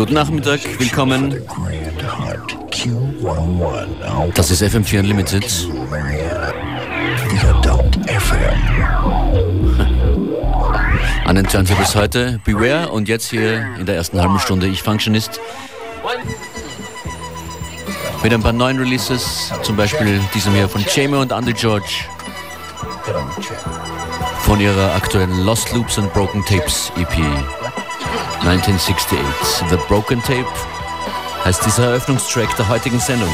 Guten Nachmittag, willkommen. Das ist FM4 Unlimited. An den Turntables heute Beware und jetzt hier in der ersten halben Stunde Ich Functionist. Mit ein paar neuen Releases, zum Beispiel diesem hier von Jamie und Andy George. Von ihrer aktuellen Lost Loops and Broken Tapes EP. 1968. The Broken Tape heißt dieser Eröffnungstrack der heutigen Sendung.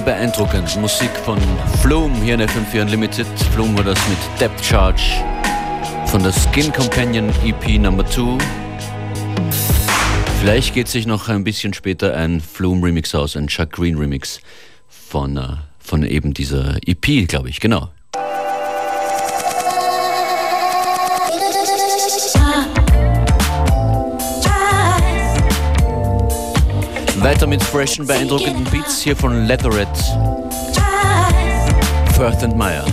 Beeindruckend. Musik von Flume hier in FM4 Unlimited. Flume war das mit Depth Charge von der Skin Companion EP Number 2. Vielleicht geht sich noch ein bisschen später ein Flume Remix aus, ein Chuck Green Remix von, äh, von eben dieser EP, glaube ich, genau. Weiter mit freshen, beeindruckenden Beats hier von Leatherette, Firth and Meyer.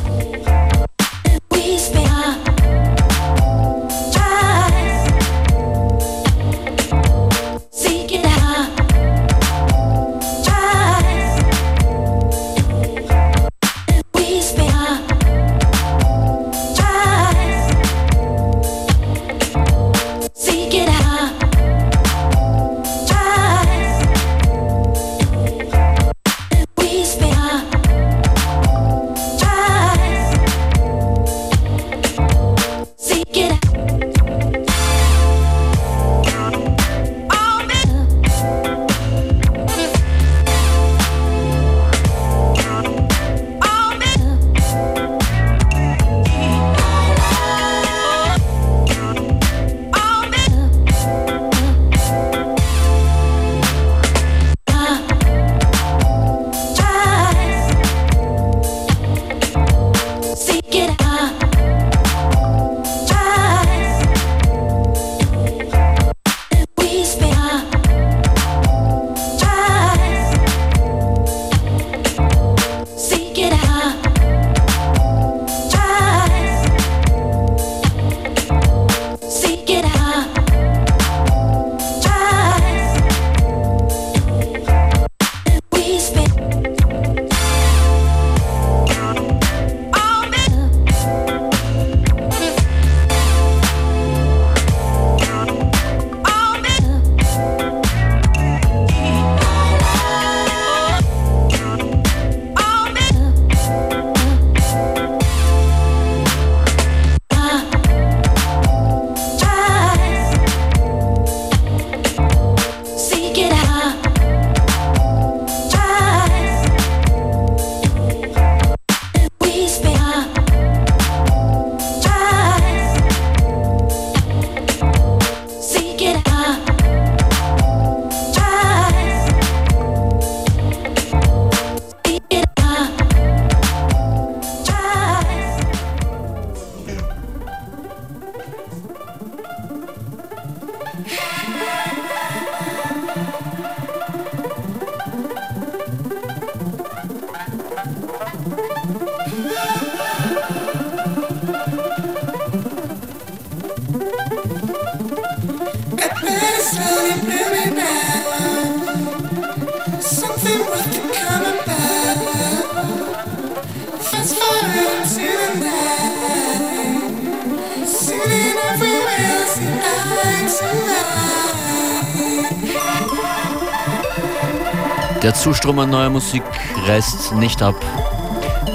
Der Zustrom an neuer Musik reißt nicht ab.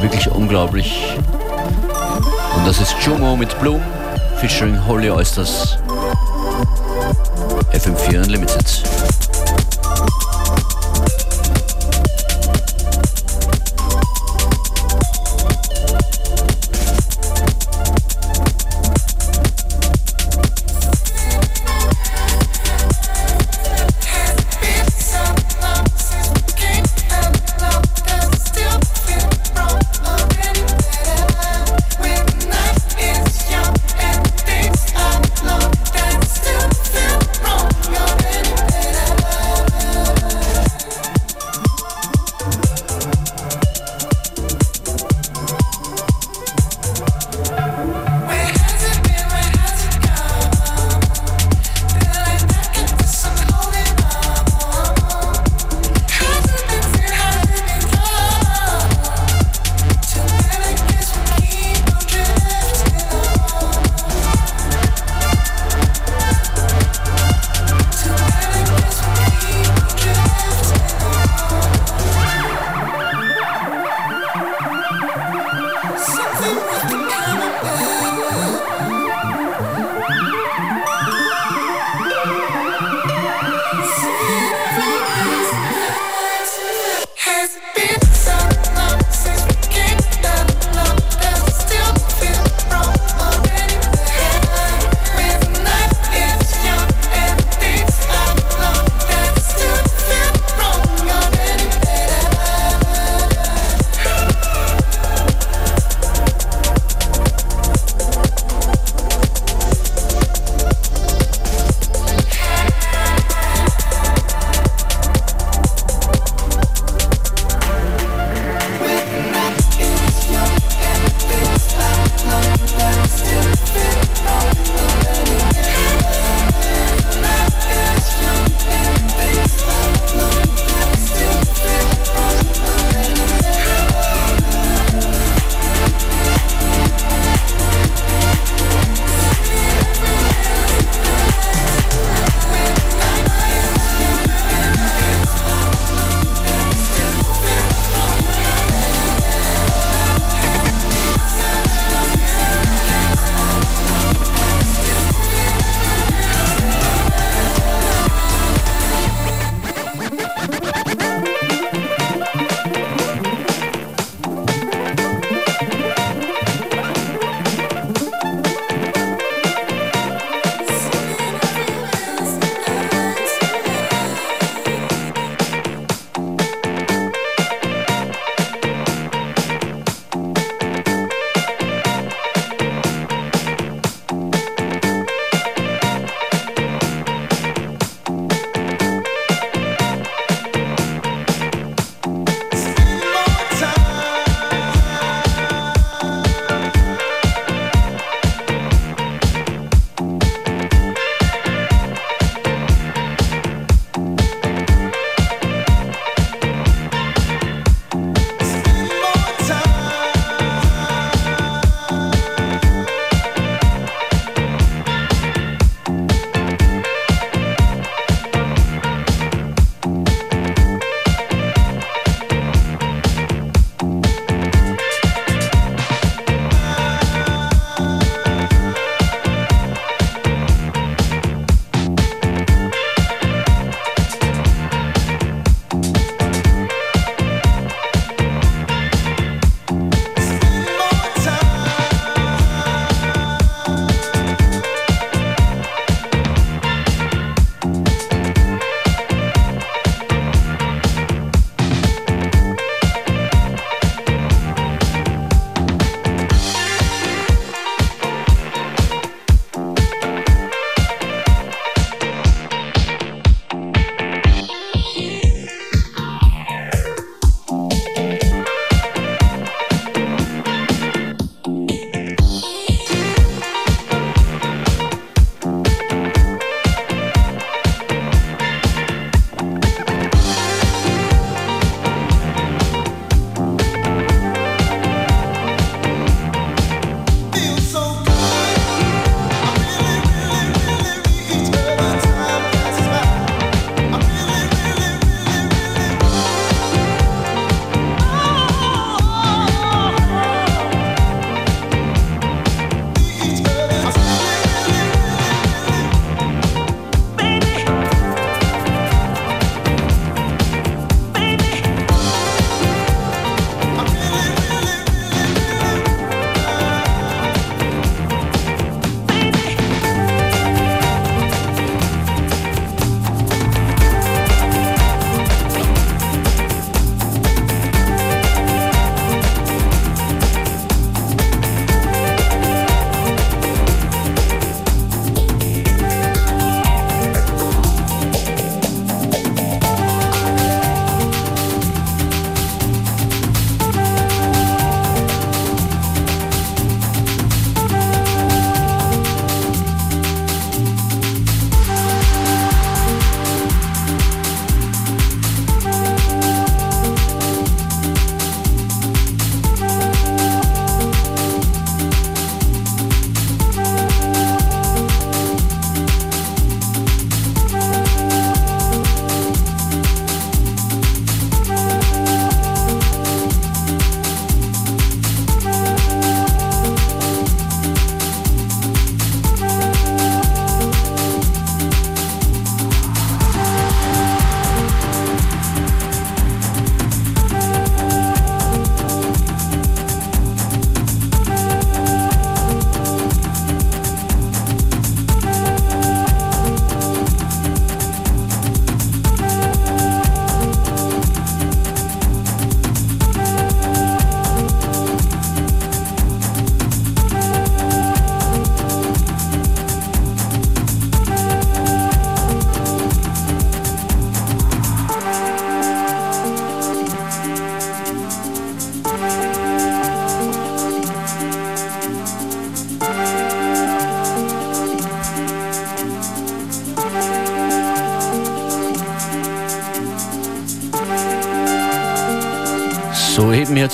Wirklich unglaublich. Und das ist Jumo mit Bloom featuring Holy Oysters. FM4 Unlimited.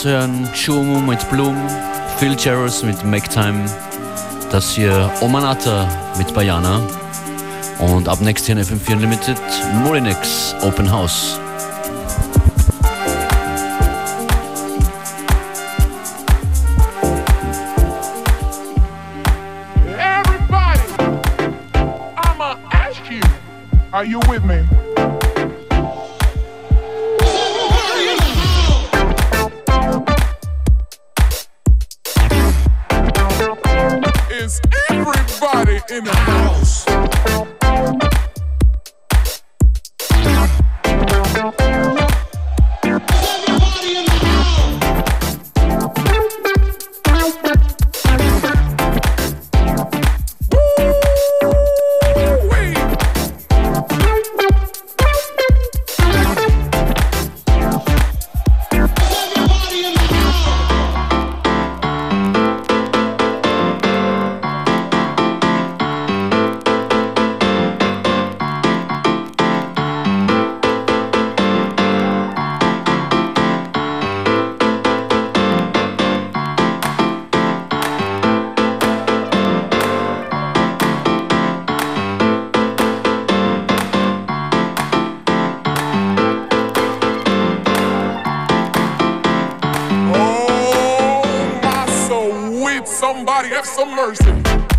Zu hören, Chumu mit Bloom, Phil Jarrus mit Make Time, das hier Omanata mit Bayana und ab nächstes Jahr in FM4 Unlimited Molinex Open House. Everybody, I'ma ask you, are you with me? Some mercy.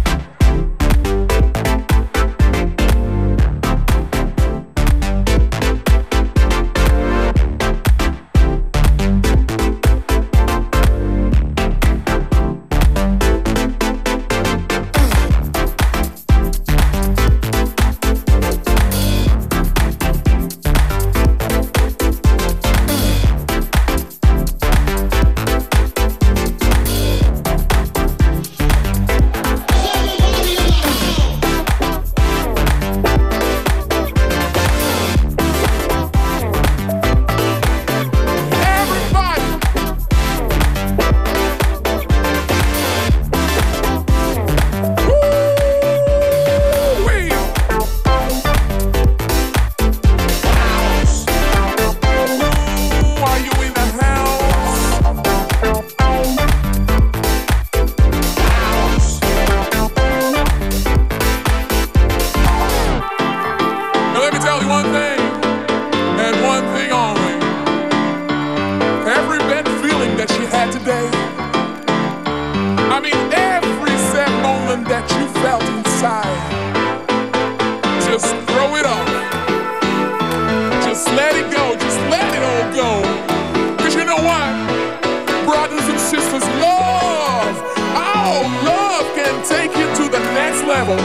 Love can take you to the next level.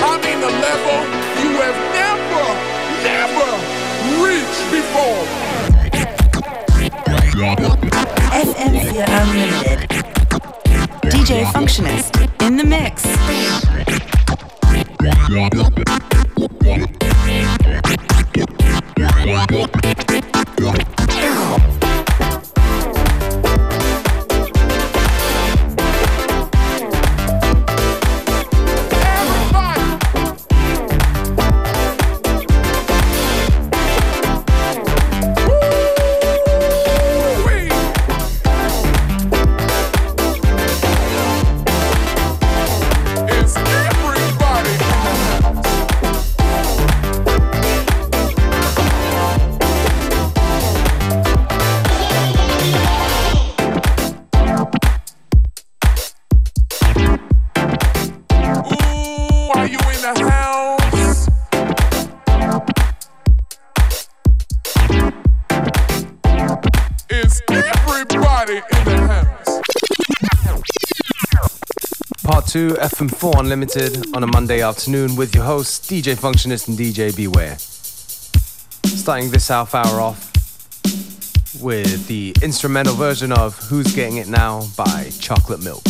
I mean, the level you have never, never reached before. FM4 Unlimited. DJ Functionist in the mix. Everybody. 2 FM4 Unlimited on a Monday afternoon with your hosts DJ Functionist and DJ Beware. Starting this half hour off with the instrumental version of Who's Getting It Now by Chocolate Milk.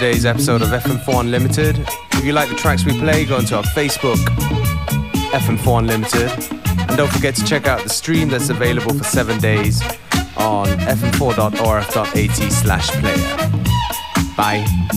today's episode of FM4 Unlimited. If you like the tracks we play, go onto our Facebook, FM4 Unlimited. And don't forget to check out the stream that's available for seven days on fm4.orf.at slash player. Bye.